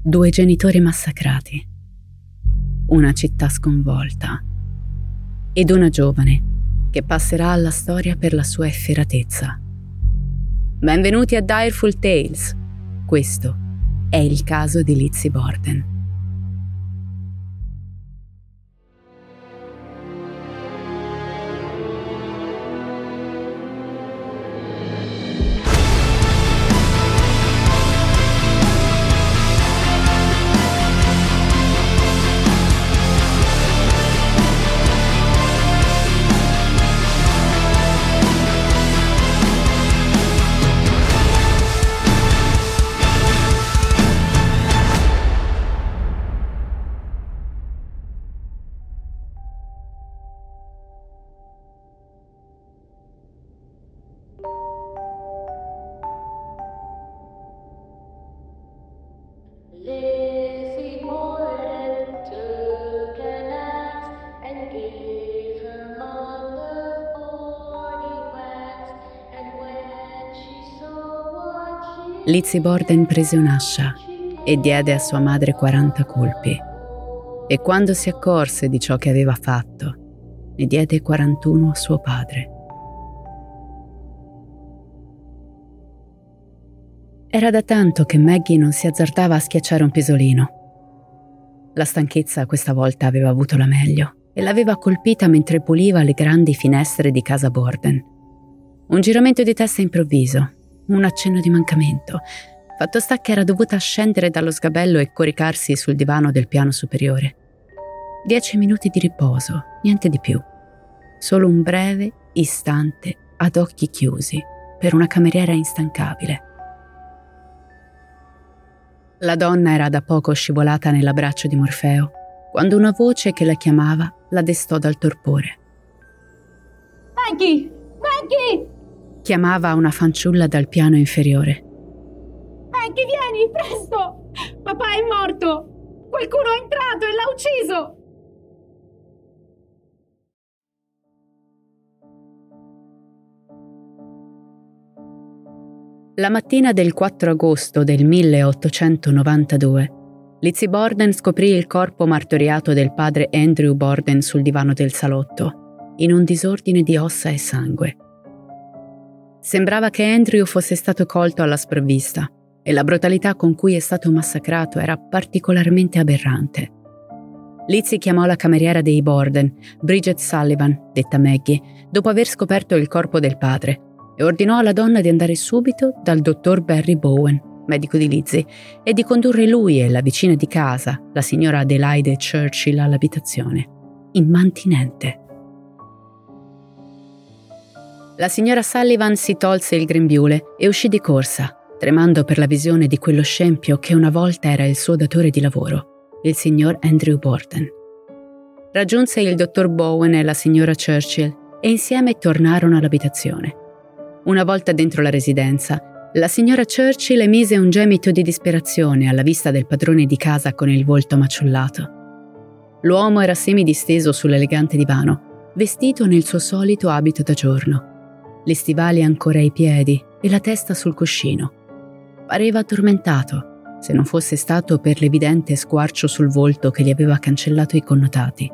due genitori massacrati, una città sconvolta ed una giovane che passerà alla storia per la sua efferatezza. Benvenuti a Direful Tales. Questo è il caso di Lizzie Borden. Lizzie Borden prese un'ascia e diede a sua madre 40 colpi. E quando si accorse di ciò che aveva fatto, ne diede 41 a suo padre. Era da tanto che Maggie non si azzardava a schiacciare un pisolino. La stanchezza questa volta aveva avuto la meglio e l'aveva colpita mentre puliva le grandi finestre di casa Borden. Un giramento di testa improvviso un accenno di mancamento. Fatto sta che era dovuta scendere dallo sgabello e coricarsi sul divano del piano superiore. Dieci minuti di riposo, niente di più. Solo un breve istante ad occhi chiusi per una cameriera instancabile. La donna era da poco scivolata nell'abbraccio di Morfeo, quando una voce che la chiamava la destò dal torpore. Maggie! Maggie! chiamava una fanciulla dal piano inferiore. Anche vieni, presto! Papà è morto! Qualcuno è entrato e l'ha ucciso! La mattina del 4 agosto del 1892, Lizzie Borden scoprì il corpo martoriato del padre Andrew Borden sul divano del salotto, in un disordine di ossa e sangue. Sembrava che Andrew fosse stato colto alla sprovvista e la brutalità con cui è stato massacrato era particolarmente aberrante. Lizzie chiamò la cameriera dei Borden, Bridget Sullivan, detta Maggie, dopo aver scoperto il corpo del padre e ordinò alla donna di andare subito dal dottor Barry Bowen, medico di Lizzie, e di condurre lui e la vicina di casa, la signora Adelaide Churchill, all'abitazione, immantinente. La signora Sullivan si tolse il grembiule e uscì di corsa, tremando per la visione di quello scempio che una volta era il suo datore di lavoro, il signor Andrew Borden. Raggiunse il dottor Bowen e la signora Churchill e insieme tornarono all'abitazione. Una volta dentro la residenza, la signora Churchill emise un gemito di disperazione alla vista del padrone di casa con il volto maciullato. L'uomo era semidisteso sull'elegante divano, vestito nel suo solito abito da giorno le stivali ancora ai piedi e la testa sul cuscino. Pareva addormentato, se non fosse stato per l'evidente squarcio sul volto che gli aveva cancellato i connotati.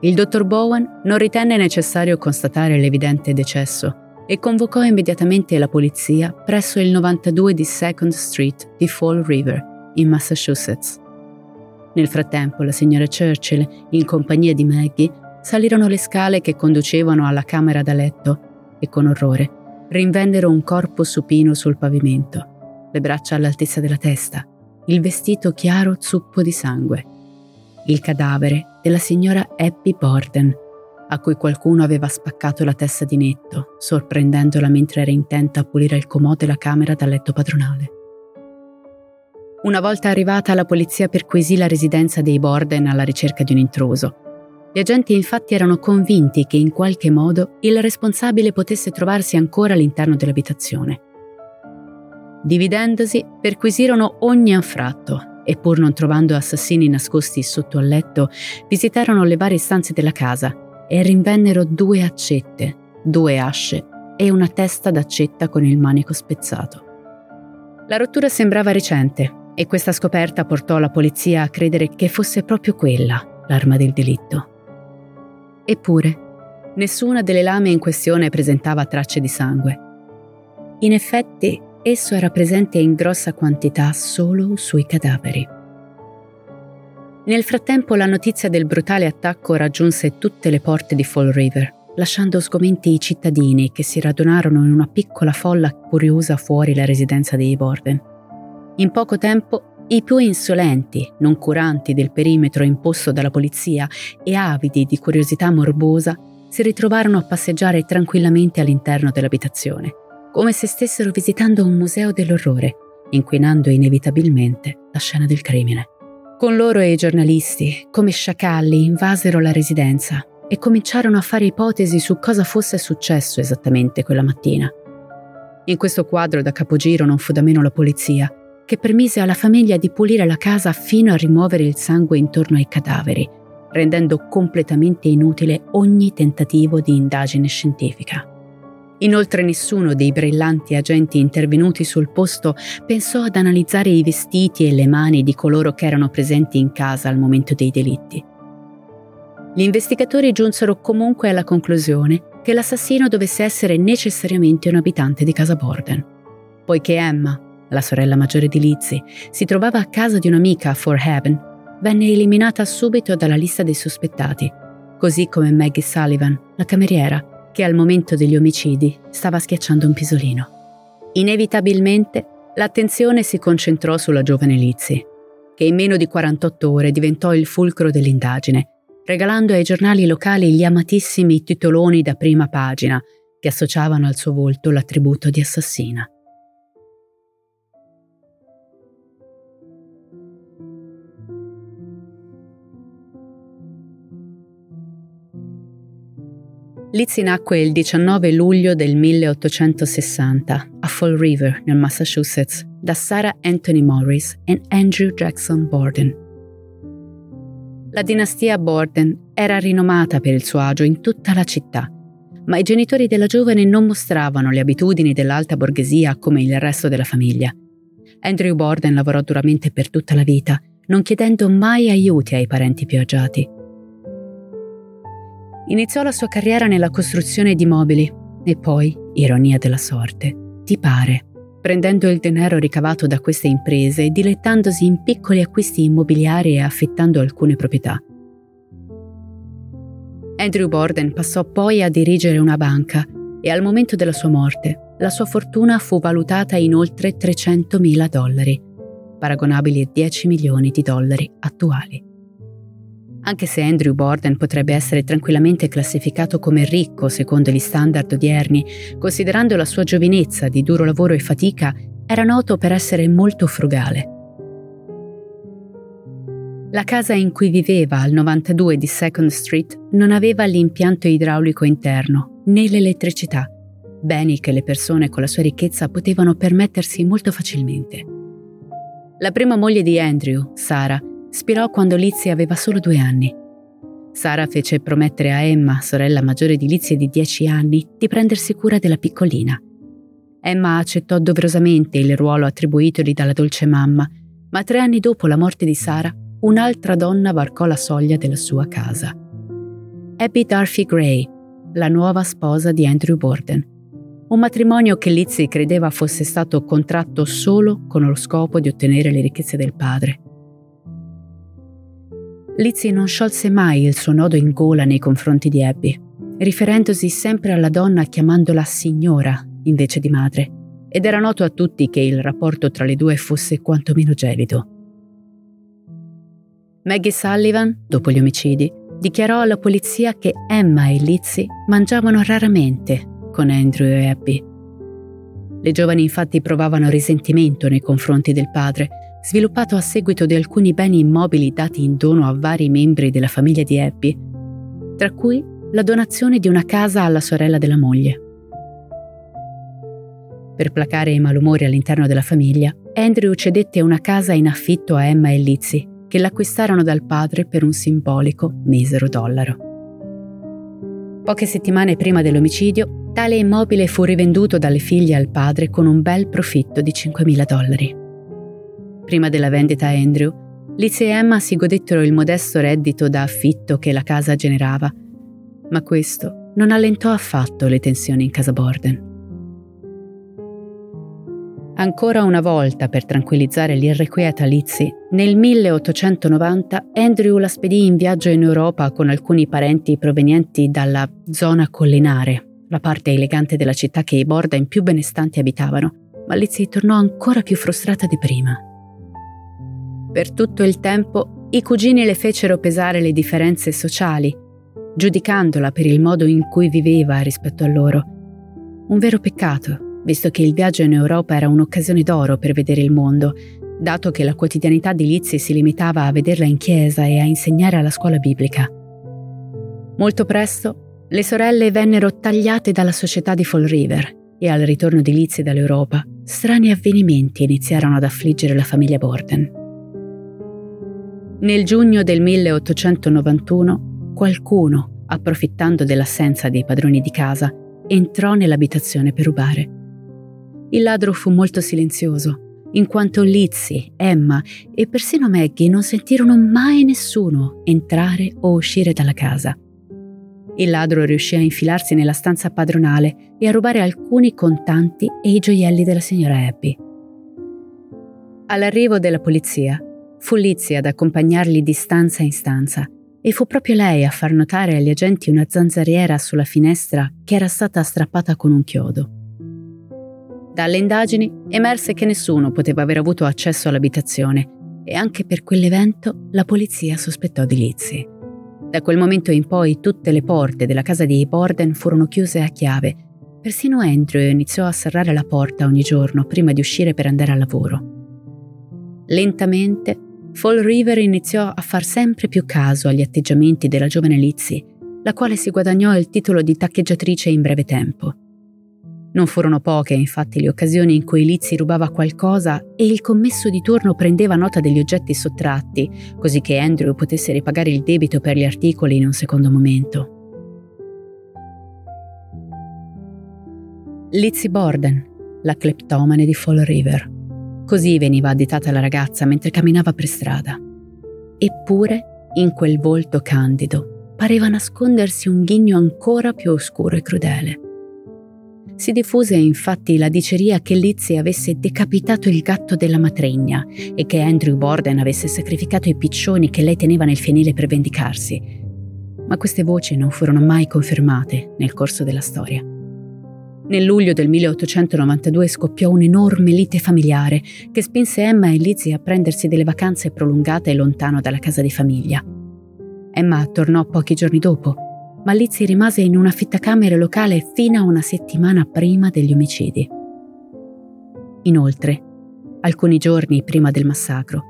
Il dottor Bowen non ritenne necessario constatare l'evidente decesso e convocò immediatamente la polizia presso il 92 di Second Street di Fall River, in Massachusetts. Nel frattempo la signora Churchill, in compagnia di Maggie, salirono le scale che conducevano alla camera da letto e con orrore rinvennero un corpo supino sul pavimento, le braccia all'altezza della testa, il vestito chiaro zuppo di sangue. Il cadavere della signora Abby Borden, a cui qualcuno aveva spaccato la testa di netto, sorprendendola mentre era intenta a pulire il comodo e la camera da letto padronale. Una volta arrivata, la polizia perquisì la residenza dei Borden alla ricerca di un intruso gli agenti infatti erano convinti che in qualche modo il responsabile potesse trovarsi ancora all'interno dell'abitazione. Dividendosi, perquisirono ogni anfratto e pur non trovando assassini nascosti sotto al letto, visitarono le varie stanze della casa e rinvennero due accette, due asce e una testa d'accetta con il manico spezzato. La rottura sembrava recente E questa scoperta portò la polizia a credere che fosse proprio quella l'arma del delitto. Eppure, nessuna delle lame in questione presentava tracce di sangue. In effetti, esso era presente in grossa quantità solo sui cadaveri. Nel frattempo la notizia del brutale attacco raggiunse tutte le porte di Fall River, lasciando sgomenti i cittadini che si radunarono in una piccola folla curiosa fuori la residenza dei Borden. In poco tempo i più insolenti, noncuranti del perimetro imposto dalla polizia e avidi di curiosità morbosa, si ritrovarono a passeggiare tranquillamente all'interno dell'abitazione, come se stessero visitando un museo dell'orrore, inquinando inevitabilmente la scena del crimine. Con loro e i giornalisti, come sciacalli, invasero la residenza e cominciarono a fare ipotesi su cosa fosse successo esattamente quella mattina. In questo quadro da capogiro non fu da meno la polizia, che permise alla famiglia di pulire la casa fino a rimuovere il sangue intorno ai cadaveri, rendendo completamente inutile ogni tentativo di indagine scientifica. Inoltre nessuno dei brillanti agenti intervenuti sul posto pensò ad analizzare i vestiti e le mani di coloro che erano presenti in casa al momento dei delitti. Gli investigatori giunsero comunque alla conclusione che l'assassino dovesse essere necessariamente un abitante di casa Borden. Poiché Emma, la sorella maggiore di Lizzie, si trovava a casa di un'amica a Fort Haven, venne eliminata subito dalla lista dei sospettati, così come Maggie Sullivan, la cameriera, che al momento degli omicidi stava schiacciando un pisolino. Inevitabilmente l'attenzione si concentrò sulla giovane Lizzie, che in meno di 48 ore diventò il fulcro dell'indagine, regalando ai giornali locali gli amatissimi titoloni da prima pagina che associavano al suo volto l'attributo di assassina. Lizzie nacque il 19 luglio del 1860 a Fall River, nel Massachusetts, da Sarah Anthony Morris e Andrew Jackson Borden. La dinastia Borden era rinomata per il suo agio in tutta la città, ma i genitori della giovane non mostravano le abitudini dell'alta borghesia come il resto della famiglia. Andrew Borden lavorò duramente per tutta la vita, non chiedendo mai aiuti ai parenti più agiati. Iniziò la sua carriera nella costruzione di mobili e poi, ironia della sorte, ti pare, prendendo il denaro ricavato da queste imprese e dilettandosi in piccoli acquisti immobiliari e affittando alcune proprietà. Andrew Borden passò poi a dirigere una banca e al momento della sua morte la sua fortuna fu valutata in oltre 300.000 dollari, paragonabili a 10 milioni di dollari attuali. Anche se Andrew Borden potrebbe essere tranquillamente classificato come ricco secondo gli standard odierni, considerando la sua giovinezza di duro lavoro e fatica, era noto per essere molto frugale. La casa in cui viveva al 92 di Second Street non aveva l'impianto idraulico interno né l'elettricità, beni che le persone con la sua ricchezza potevano permettersi molto facilmente. La prima moglie di Andrew, Sara, spirò quando Lizzie aveva solo due anni. Sara fece promettere a Emma, sorella maggiore di Lizzie di dieci anni, di prendersi cura della piccolina. Emma accettò doverosamente il ruolo attribuitogli dalla dolce mamma, ma tre anni dopo la morte di Sara, un'altra donna varcò la soglia della sua casa. Abby Darcy Gray, la nuova sposa di Andrew Borden. Un matrimonio che Lizzie credeva fosse stato contratto solo con lo scopo di ottenere le ricchezze del padre. Lizzie non sciolse mai il suo nodo in gola nei confronti di Abby, riferendosi sempre alla donna chiamandola signora invece di madre, ed era noto a tutti che il rapporto tra le due fosse quantomeno gelido. Maggie Sullivan, dopo gli omicidi, dichiarò alla polizia che Emma e Lizzie mangiavano raramente con Andrew e Abby. Le giovani infatti provavano risentimento nei confronti del padre sviluppato a seguito di alcuni beni immobili dati in dono a vari membri della famiglia di Abby, tra cui la donazione di una casa alla sorella della moglie. Per placare i malumori all'interno della famiglia, Andrew cedette una casa in affitto a Emma e Lizzie, che l'acquistarono dal padre per un simbolico misero dollaro. Poche settimane prima dell'omicidio, tale immobile fu rivenduto dalle figlie al padre con un bel profitto di 5.000 dollari. Prima della vendita a Andrew, Liz e Emma si godettero il modesto reddito da affitto che la casa generava, ma questo non allentò affatto le tensioni in casa Borden. Ancora una volta, per tranquillizzare l'irrequieta Lizzie, nel 1890 Andrew la spedì in viaggio in Europa con alcuni parenti provenienti dalla zona collinare, la parte elegante della città che i Borden più benestanti abitavano, ma Lizzie tornò ancora più frustrata di prima. Per tutto il tempo i cugini le fecero pesare le differenze sociali, giudicandola per il modo in cui viveva rispetto a loro. Un vero peccato, visto che il viaggio in Europa era un'occasione d'oro per vedere il mondo, dato che la quotidianità di Lizzie si limitava a vederla in chiesa e a insegnare alla scuola biblica. Molto presto le sorelle vennero tagliate dalla società di Fall River e al ritorno di Lizzie dall'Europa strani avvenimenti iniziarono ad affliggere la famiglia Borden. Nel giugno del 1891 qualcuno, approfittando dell'assenza dei padroni di casa, entrò nell'abitazione per rubare. Il ladro fu molto silenzioso, in quanto Lizzie, Emma e persino Maggie non sentirono mai nessuno entrare o uscire dalla casa. Il ladro riuscì a infilarsi nella stanza padronale e a rubare alcuni contanti e i gioielli della signora Abby. All'arrivo della polizia, fu Lizzie ad accompagnarli di stanza in stanza e fu proprio lei a far notare agli agenti una zanzariera sulla finestra che era stata strappata con un chiodo. Dalle indagini emerse che nessuno poteva aver avuto accesso all'abitazione e anche per quell'evento la polizia sospettò di Lizzie. Da quel momento in poi tutte le porte della casa di Borden furono chiuse a chiave. Persino Andrew iniziò a serrare la porta ogni giorno prima di uscire per andare al lavoro. Lentamente, Fall River iniziò a far sempre più caso agli atteggiamenti della giovane Lizzie, la quale si guadagnò il titolo di taccheggiatrice in breve tempo. Non furono poche, infatti, le occasioni in cui Lizzie rubava qualcosa e il commesso di turno prendeva nota degli oggetti sottratti, così che Andrew potesse ripagare il debito per gli articoli in un secondo momento. Lizzie Borden, la cleptomane di Fall River. Così veniva additata la ragazza mentre camminava per strada. Eppure, in quel volto candido, pareva nascondersi un ghigno ancora più oscuro e crudele. Si diffuse infatti la diceria che Lizzie avesse decapitato il gatto della matrigna e che Andrew Borden avesse sacrificato i piccioni che lei teneva nel fienile per vendicarsi. Ma queste voci non furono mai confermate nel corso della storia. Nel luglio del 1892 scoppiò un'enorme lite familiare che spinse Emma e Lizzie a prendersi delle vacanze prolungate lontano dalla casa di famiglia. Emma tornò pochi giorni dopo ma Lizzie rimase in una fittacamere locale fino a una settimana prima degli omicidi. Inoltre, alcuni giorni prima del massacro,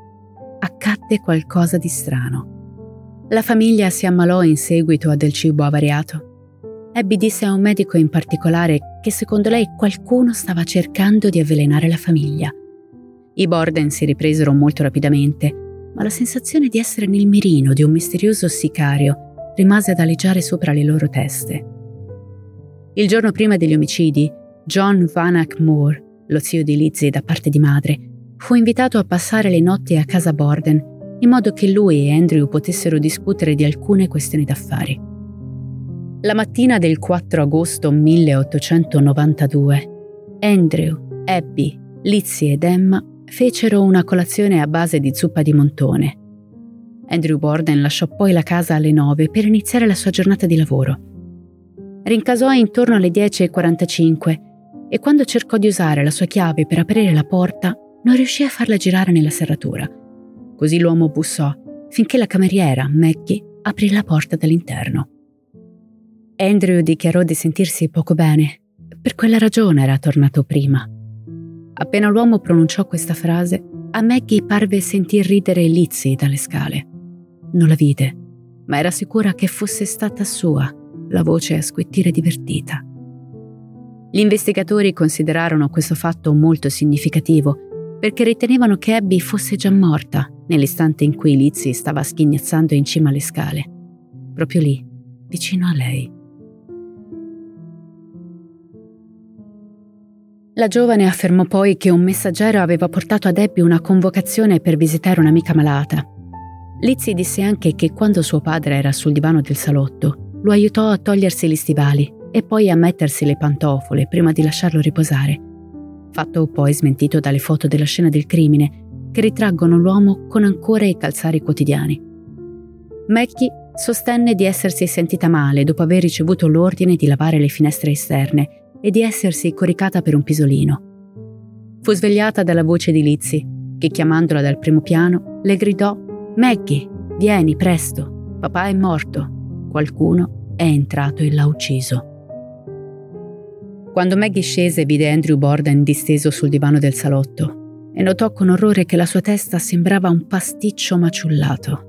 accadde qualcosa di strano. La famiglia si ammalò in seguito a del cibo avariato. Abby disse a un medico in particolare che secondo lei qualcuno stava cercando di avvelenare la famiglia. I Borden si ripresero molto rapidamente, ma la sensazione di essere nel mirino di un misterioso sicario rimase ad aleggiare sopra le loro teste. Il giorno prima degli omicidi, John Vanak Moore, lo zio di Lizzie da parte di madre, fu invitato a passare le notti a casa Borden in modo che lui e Andrew potessero discutere di alcune questioni d'affari. La mattina del 4 agosto 1892, Andrew, Abby, Lizzie ed Emma fecero una colazione a base di zuppa di montone Andrew Borden lasciò poi la casa alle 9 per iniziare la sua giornata di lavoro. Rincasò intorno alle 10.45 e quando cercò di usare la sua chiave per aprire la porta, non riuscì a farla girare nella serratura. Così l'uomo bussò finché la cameriera, Maggie, aprì la porta dall'interno. Andrew dichiarò di sentirsi poco bene. Per quella ragione era tornato prima. Appena l'uomo pronunciò questa frase, a Maggie parve sentir ridere Lizzie dalle scale. Non la vide, ma era sicura che fosse stata sua la voce a squittire divertita. Gli investigatori considerarono questo fatto molto significativo perché ritenevano che Abby fosse già morta nell'istante in cui Lizzie stava schignazzando in cima alle scale, proprio lì, vicino a lei. La giovane affermò poi che un messaggero aveva portato ad Abby una convocazione per visitare un'amica malata. Lizzie disse anche che quando suo padre era sul divano del salotto, lo aiutò a togliersi gli stivali e poi a mettersi le pantofole prima di lasciarlo riposare. Fatto poi smentito dalle foto della scena del crimine, che ritraggono l'uomo con ancora i calzari quotidiani. Maggie sostenne di essersi sentita male dopo aver ricevuto l'ordine di lavare le finestre esterne e di essersi coricata per un pisolino. Fu svegliata dalla voce di Lizzie, che chiamandola dal primo piano le gridò Maggie, vieni presto, papà è morto, qualcuno è entrato e l'ha ucciso. Quando Maggie scese vide Andrew Borden disteso sul divano del salotto e notò con orrore che la sua testa sembrava un pasticcio maciullato.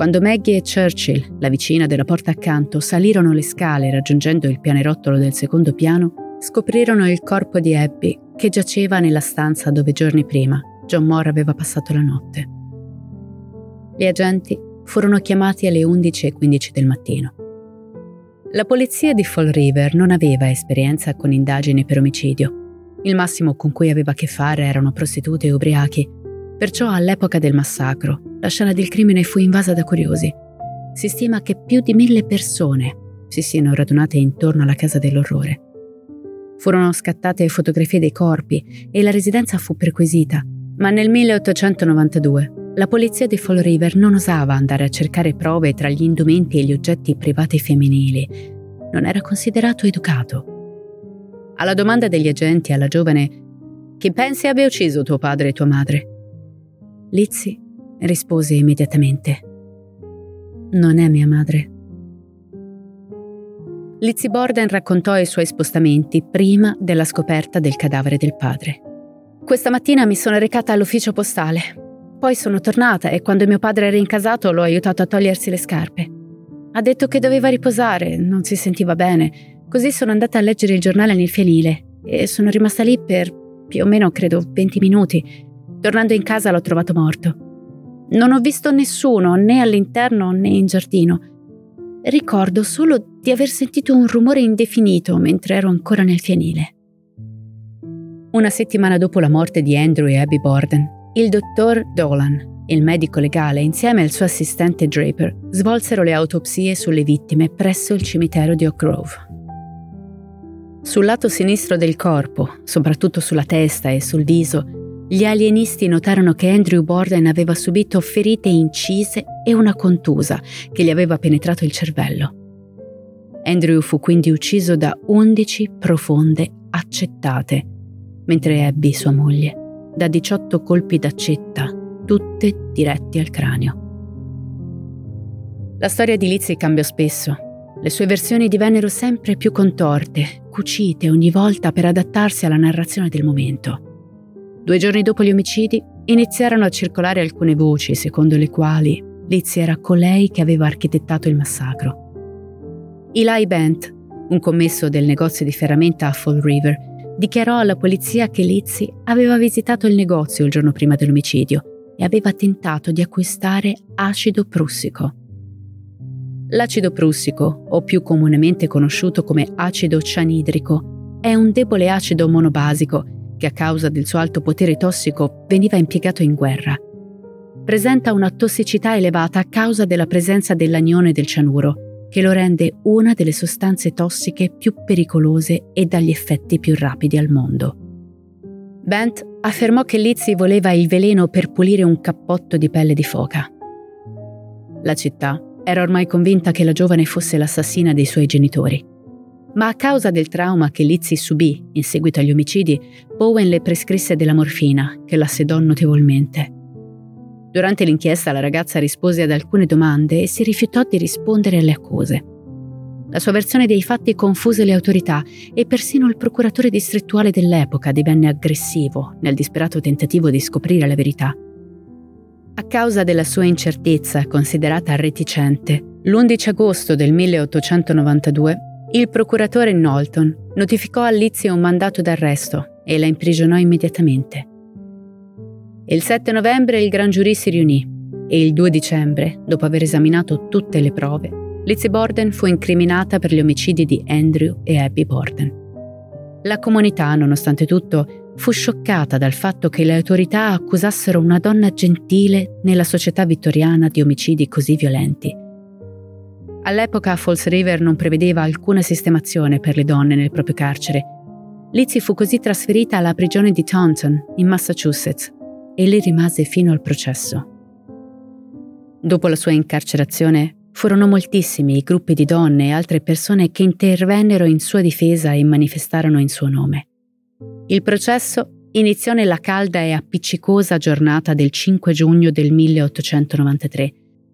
Quando Maggie e Churchill, la vicina della porta accanto, salirono le scale raggiungendo il pianerottolo del secondo piano, scoprirono il corpo di Abby che giaceva nella stanza dove giorni prima John Moore aveva passato la notte. Gli agenti furono chiamati alle 11.15 del mattino. La polizia di Fall River non aveva esperienza con indagini per omicidio. Il massimo con cui aveva a che fare erano prostitute e ubriachi Perciò all'epoca del massacro la scena del crimine fu invasa da curiosi. Si stima che più di mille persone si siano radunate intorno alla casa dell'orrore. Furono scattate fotografie dei corpi e la residenza fu perquisita, ma nel 1892 la polizia di Fall River non osava andare a cercare prove tra gli indumenti e gli oggetti privati femminili. Non era considerato educato. Alla domanda degli agenti alla giovane chi pensi abbia ucciso tuo padre e tua madre? Lizzie rispose immediatamente. Non è mia madre. Lizzie Borden raccontò i suoi spostamenti prima della scoperta del cadavere del padre. Questa mattina mi sono recata all'ufficio postale. Poi sono tornata e quando mio padre era incasato l'ho aiutato a togliersi le scarpe. Ha detto che doveva riposare, non si sentiva bene. Così sono andata a leggere il giornale nel fienile e sono rimasta lì per più o meno, credo, 20 minuti Tornando in casa l'ho trovato morto. Non ho visto nessuno né all'interno né in giardino. Ricordo solo di aver sentito un rumore indefinito mentre ero ancora nel fienile. Una settimana dopo la morte di Andrew e Abby Borden, il dottor Dolan, il medico legale, insieme al suo assistente Draper, svolsero le autopsie sulle vittime presso il cimitero di Oak Grove. Sul lato sinistro del corpo, soprattutto sulla testa e sul viso, gli alienisti notarono che Andrew Borden aveva subito ferite incise e una contusa che gli aveva penetrato il cervello. Andrew fu quindi ucciso da 11 profonde accettate, mentre Abby, sua moglie, da 18 colpi d'accetta, tutte diretti al cranio. La storia di Lizzie cambiò spesso. Le sue versioni divennero sempre più contorte, cucite ogni volta per adattarsi alla narrazione del momento. Due giorni dopo gli omicidi iniziarono a circolare alcune voci secondo le quali Lizzie era colei che aveva architettato il massacro. Eli Bent, un commesso del negozio di ferramenta a Fall River, dichiarò alla polizia che Lizzie aveva visitato il negozio il giorno prima dell'omicidio e aveva tentato di acquistare acido prussico. L'acido prussico, o più comunemente conosciuto come acido cianidrico, è un debole acido monobasico che a causa del suo alto potere tossico veniva impiegato in guerra. Presenta una tossicità elevata a causa della presenza dell'anione del cianuro, che lo rende una delle sostanze tossiche più pericolose e dagli effetti più rapidi al mondo. Bent affermò che Lizzie voleva il veleno per pulire un cappotto di pelle di foca. La città era ormai convinta che la giovane fosse l'assassina dei suoi genitori ma a causa del trauma che Lizzie subì in seguito agli omicidi, Bowen le prescrisse della morfina, che la sedò notevolmente. Durante l'inchiesta la ragazza rispose ad alcune domande e si rifiutò di rispondere alle accuse. La sua versione dei fatti confuse le autorità e persino il procuratore distrettuale dell'epoca divenne aggressivo nel disperato tentativo di scoprire la verità. A causa della sua incertezza considerata reticente, l'11 agosto del 1892 il procuratore Knowlton notificò a Lizzie un mandato d'arresto e la imprigionò immediatamente. Il 7 novembre il gran giurì si riunì e il 2 dicembre, dopo aver esaminato tutte le prove, Lizzie Borden fu incriminata per gli omicidi di Andrew e Abby Borden. La comunità, nonostante tutto, fu scioccata dal fatto che le autorità accusassero una donna gentile nella società vittoriana di omicidi così violenti. All'epoca Falls River non prevedeva alcuna sistemazione per le donne nel proprio carcere. Lizzie fu così trasferita alla prigione di Taunton, in Massachusetts, e lì rimase fino al processo. Dopo la sua incarcerazione, furono moltissimi i gruppi di donne e altre persone che intervennero in sua difesa e manifestarono in suo nome. Il processo iniziò nella calda e appiccicosa giornata del 5 giugno del 1893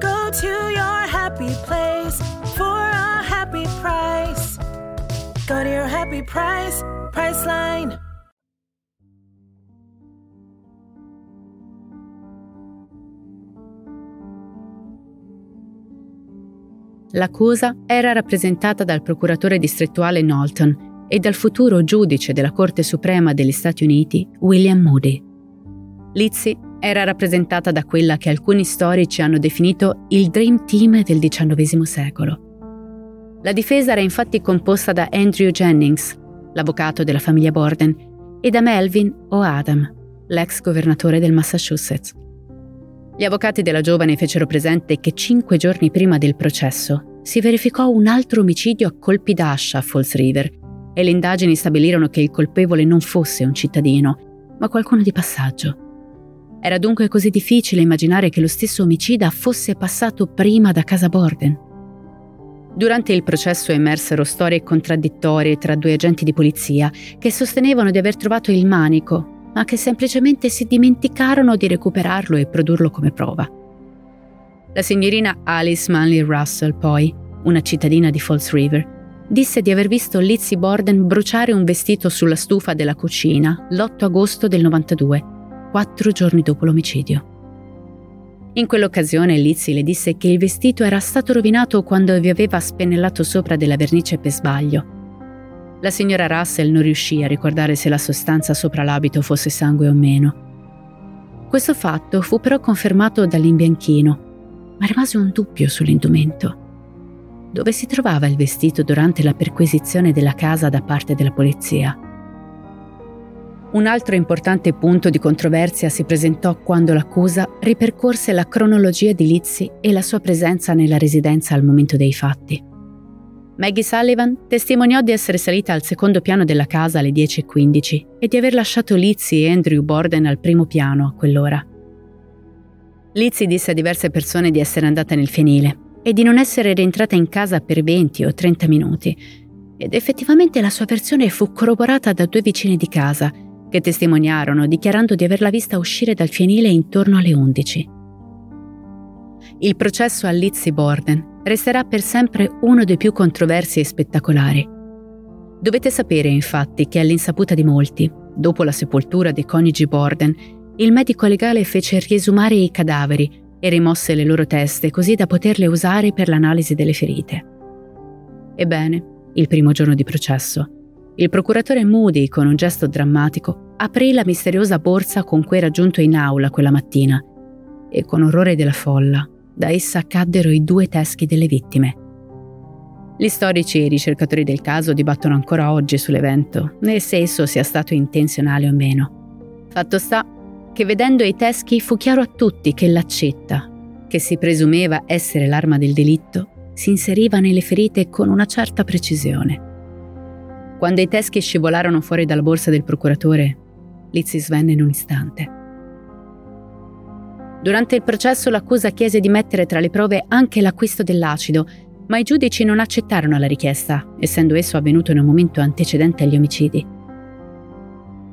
Go to your happy place for a happy price. Go to your happy price, Priceline. L'accusa era rappresentata dal procuratore distrettuale Knowlton e dal futuro giudice della Corte Suprema degli Stati Uniti, William Moody. Lizzie era rappresentata da quella che alcuni storici hanno definito il Dream Team del XIX secolo. La difesa era infatti composta da Andrew Jennings, l'avvocato della famiglia Borden, e da Melvin o Adam, l'ex governatore del Massachusetts. Gli avvocati della giovane fecero presente che cinque giorni prima del processo si verificò un altro omicidio a colpi d'ascia a Falls River e le indagini stabilirono che il colpevole non fosse un cittadino, ma qualcuno di passaggio. Era dunque così difficile immaginare che lo stesso omicida fosse passato prima da casa Borden. Durante il processo emersero storie contraddittorie tra due agenti di polizia che sostenevano di aver trovato il manico, ma che semplicemente si dimenticarono di recuperarlo e produrlo come prova. La signorina Alice Manley Russell, poi, una cittadina di Falls River, disse di aver visto Lizzie Borden bruciare un vestito sulla stufa della cucina l'8 agosto del 92 quattro giorni dopo l'omicidio. In quell'occasione Lizzie le disse che il vestito era stato rovinato quando vi aveva spennellato sopra della vernice per sbaglio. La signora Russell non riuscì a ricordare se la sostanza sopra l'abito fosse sangue o meno. Questo fatto fu però confermato dall'imbianchino, ma rimase un dubbio sull'indumento. Dove si trovava il vestito durante la perquisizione della casa da parte della polizia? Un altro importante punto di controversia si presentò quando l'accusa ripercorse la cronologia di Lizzie e la sua presenza nella residenza al momento dei fatti. Maggie Sullivan testimoniò di essere salita al secondo piano della casa alle 10.15 e di aver lasciato Lizzie e Andrew Borden al primo piano a quell'ora. Lizzie disse a diverse persone di essere andata nel fienile e di non essere rientrata in casa per 20 o 30 minuti, ed effettivamente la sua versione fu corroborata da due vicini di casa che testimoniarono dichiarando di averla vista uscire dal fienile intorno alle 11. Il processo a Lizzie Borden resterà per sempre uno dei più controversi e spettacolari. Dovete sapere infatti che all'insaputa di molti, dopo la sepoltura dei coniugi Borden, il medico legale fece riesumare i cadaveri e rimosse le loro teste così da poterle usare per l'analisi delle ferite. Ebbene, il primo giorno di processo, il procuratore Moody, con un gesto drammatico, aprì la misteriosa borsa con cui era giunto in aula quella mattina e con orrore della folla, da essa caddero i due teschi delle vittime. Gli storici e i ricercatori del caso dibattono ancora oggi sull'evento e se esso sia stato intenzionale o meno. Fatto sta che vedendo i teschi fu chiaro a tutti che l'accetta, che si presumeva essere l'arma del delitto, si inseriva nelle ferite con una certa precisione. Quando i teschi scivolarono fuori dalla borsa del procuratore, Lizzie svenne in un istante. Durante il processo l'accusa chiese di mettere tra le prove anche l'acquisto dell'acido, ma i giudici non accettarono la richiesta, essendo esso avvenuto in un momento antecedente agli omicidi.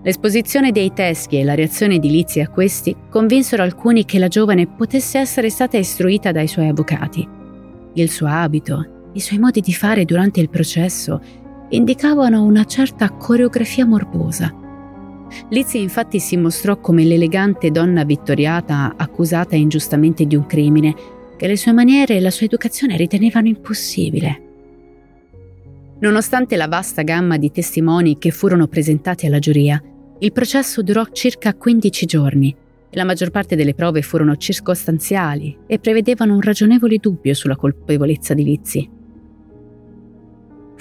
L'esposizione dei teschi e la reazione di Lizzie a questi convinsero alcuni che la giovane potesse essere stata istruita dai suoi avvocati. Il suo abito, i suoi modi di fare durante il processo indicavano una certa coreografia morbosa. Lizzie infatti si mostrò come l'elegante donna vittoriata accusata ingiustamente di un crimine che le sue maniere e la sua educazione ritenevano impossibile. Nonostante la vasta gamma di testimoni che furono presentati alla giuria, il processo durò circa 15 giorni la maggior parte delle prove furono circostanziali e prevedevano un ragionevole dubbio sulla colpevolezza di Lizzie.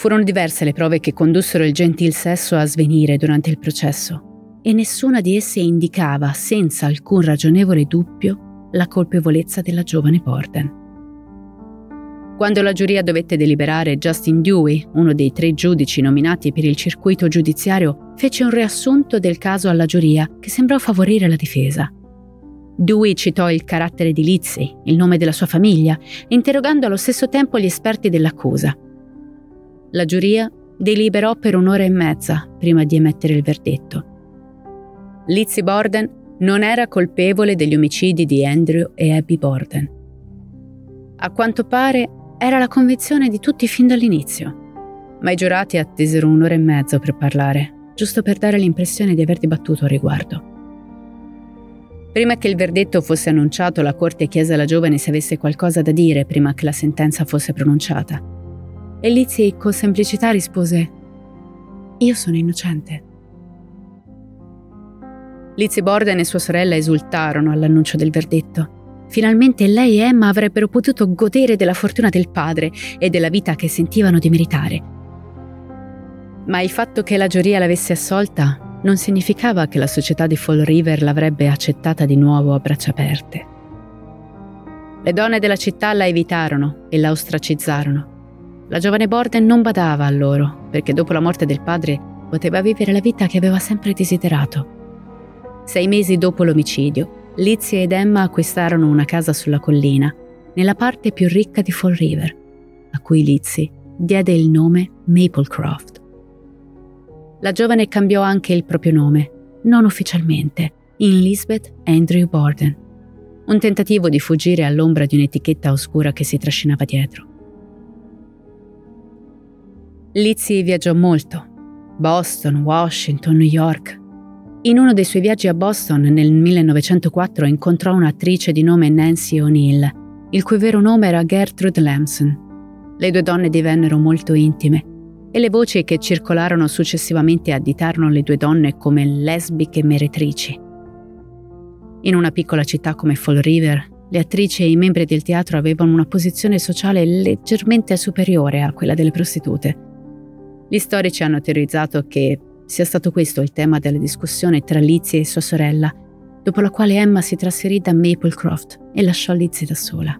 Furono diverse le prove che condussero il gentil sesso a svenire durante il processo e nessuna di esse indicava senza alcun ragionevole dubbio la colpevolezza della giovane Borden. Quando la giuria dovette deliberare, Justin Dewey, uno dei tre giudici nominati per il circuito giudiziario, fece un riassunto del caso alla giuria che sembrò favorire la difesa. Dewey citò il carattere di Lizzie, il nome della sua famiglia, interrogando allo stesso tempo gli esperti dell'accusa. La giuria deliberò per un'ora e mezza prima di emettere il verdetto. Lizzie Borden non era colpevole degli omicidi di Andrew e Abby Borden. A quanto pare era la convinzione di tutti fin dall'inizio, ma i giurati attesero un'ora e mezzo per parlare, giusto per dare l'impressione di aver dibattuto al riguardo. Prima che il verdetto fosse annunciato, la corte chiese alla giovane se avesse qualcosa da dire prima che la sentenza fosse pronunciata. E Lizzie con semplicità rispose Io sono innocente. Lizzie Borden e sua sorella esultarono all'annuncio del verdetto. Finalmente lei e Emma avrebbero potuto godere della fortuna del padre e della vita che sentivano di meritare. Ma il fatto che la giuria l'avesse assolta non significava che la società di Fall River l'avrebbe accettata di nuovo a braccia aperte. Le donne della città la evitarono e la ostracizzarono. La giovane Borden non badava a loro, perché dopo la morte del padre poteva vivere la vita che aveva sempre desiderato. Sei mesi dopo l'omicidio, Lizzie ed Emma acquistarono una casa sulla collina, nella parte più ricca di Fall River, a cui Lizzie diede il nome Maplecroft. La giovane cambiò anche il proprio nome, non ufficialmente, in Lisbeth Andrew Borden, un tentativo di fuggire all'ombra di un'etichetta oscura che si trascinava dietro. Lizzie viaggiò molto. Boston, Washington, New York. In uno dei suoi viaggi a Boston nel 1904 incontrò un'attrice di nome Nancy O'Neill, il cui vero nome era Gertrude Lamson. Le due donne divennero molto intime e le voci che circolarono successivamente additarono le due donne come lesbiche meretrici. In una piccola città come Fall River, le attrici e i membri del teatro avevano una posizione sociale leggermente superiore a quella delle prostitute gli storici hanno teorizzato che sia stato questo il tema della discussione tra Lizzie e sua sorella, dopo la quale Emma si trasferì da Maplecroft e lasciò Lizzie da sola.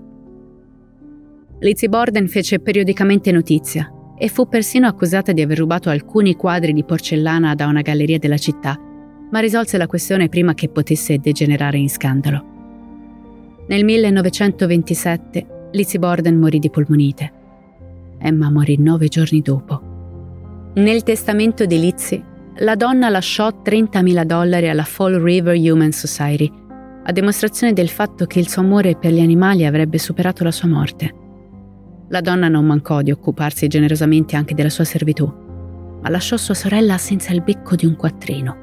Lizzie Borden fece periodicamente notizia e fu persino accusata di aver rubato alcuni quadri di porcellana da una galleria della città, ma risolse la questione prima che potesse degenerare in scandalo. Nel 1927 Lizzie Borden morì di polmonite. Emma morì nove giorni dopo nel testamento di Lizzie, la donna lasciò 30.000 dollari alla Fall River Human Society, a dimostrazione del fatto che il suo amore per gli animali avrebbe superato la sua morte. La donna non mancò di occuparsi generosamente anche della sua servitù, ma lasciò sua sorella senza il becco di un quattrino.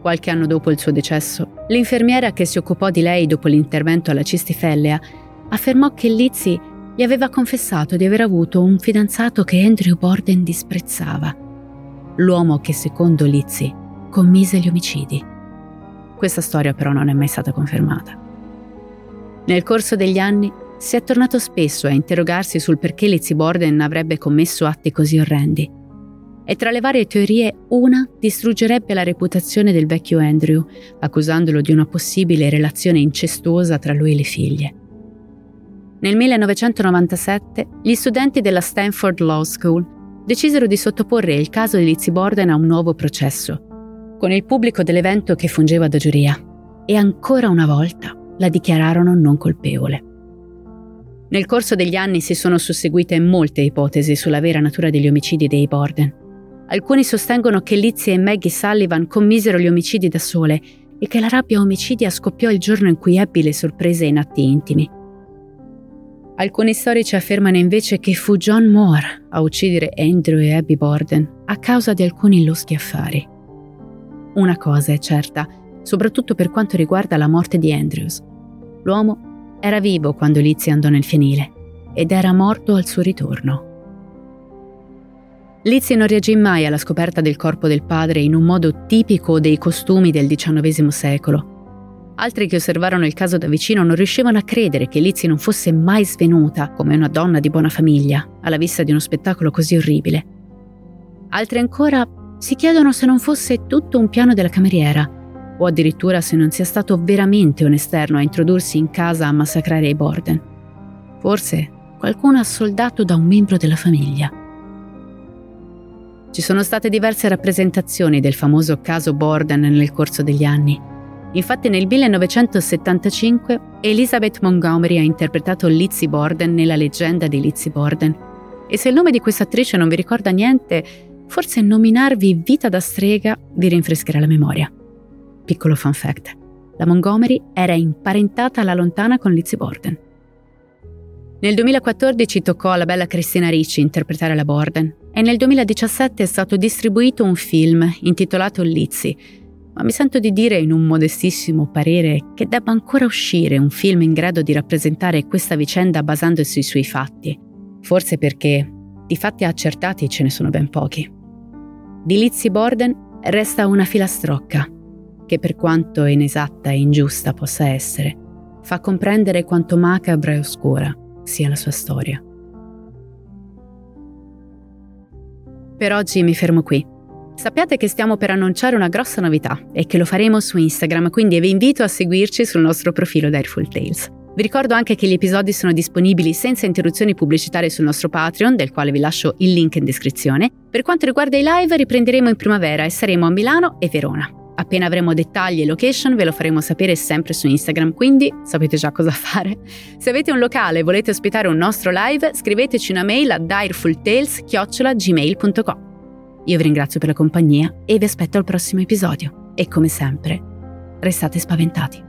Qualche anno dopo il suo decesso, l'infermiera che si occupò di lei dopo l'intervento alla cistifellea affermò che Lizzie gli aveva confessato di aver avuto un fidanzato che Andrew Borden disprezzava, l'uomo che secondo Lizzie commise gli omicidi. Questa storia però non è mai stata confermata. Nel corso degli anni si è tornato spesso a interrogarsi sul perché Lizzie Borden avrebbe commesso atti così orrendi. E tra le varie teorie, una distruggerebbe la reputazione del vecchio Andrew, accusandolo di una possibile relazione incestuosa tra lui e le figlie. Nel 1997 gli studenti della Stanford Law School decisero di sottoporre il caso di Lizzie Borden a un nuovo processo, con il pubblico dell'evento che fungeva da giuria, e ancora una volta la dichiararono non colpevole. Nel corso degli anni si sono susseguite molte ipotesi sulla vera natura degli omicidi dei Borden. Alcuni sostengono che Lizzie e Maggie Sullivan commisero gli omicidi da sole e che la rabbia omicidia scoppiò il giorno in cui Abby le sorprese in atti intimi. Alcuni storici affermano invece che fu John Moore a uccidere Andrew e Abby Borden a causa di alcuni loschi affari. una cosa è certa, soprattutto per quanto riguarda la morte di Andrews. L'uomo era vivo quando Lizzie andò nel fienile ed era morto al suo ritorno. Lizzie non reagì mai alla scoperta del corpo del padre in un modo tipico dei costumi del XIX secolo. Altri che osservarono il caso da vicino non riuscivano a credere che Lizzie non fosse mai svenuta come una donna di buona famiglia alla vista di uno spettacolo così orribile. Altri ancora si chiedono se non fosse tutto un piano della cameriera o addirittura se non sia stato veramente un esterno a introdursi in casa a massacrare i Borden. Forse qualcuno assoldato da un membro della famiglia. Ci sono state diverse rappresentazioni del famoso caso Borden nel corso degli anni. Infatti nel 1975 Elizabeth Montgomery ha interpretato Lizzie Borden nella leggenda di Lizzie Borden. E se il nome di questa attrice non vi ricorda niente, forse nominarvi Vita da strega vi rinfrescherà la memoria. Piccolo fun fact. La Montgomery era imparentata alla lontana con Lizzie Borden. Nel 2014 toccò alla bella Cristina Ricci interpretare la Borden e nel 2017 è stato distribuito un film intitolato Lizzie, ma mi sento di dire in un modestissimo parere che debba ancora uscire un film in grado di rappresentare questa vicenda basandosi sui fatti, forse perché di fatti accertati ce ne sono ben pochi. Di Lizzie Borden resta una filastrocca che per quanto inesatta e ingiusta possa essere, fa comprendere quanto macabra e oscura sia la sua storia. Per oggi mi fermo qui. Sappiate che stiamo per annunciare una grossa novità e che lo faremo su Instagram, quindi vi invito a seguirci sul nostro profilo Direful Tales. Vi ricordo anche che gli episodi sono disponibili senza interruzioni pubblicitarie sul nostro Patreon, del quale vi lascio il link in descrizione. Per quanto riguarda i live, riprenderemo in primavera e saremo a Milano e Verona. Appena avremo dettagli e location ve lo faremo sapere sempre su Instagram, quindi sapete già cosa fare. Se avete un locale e volete ospitare un nostro live, scriveteci una mail a direfultales.gmail.com. Io vi ringrazio per la compagnia e vi aspetto al prossimo episodio. E come sempre, restate spaventati.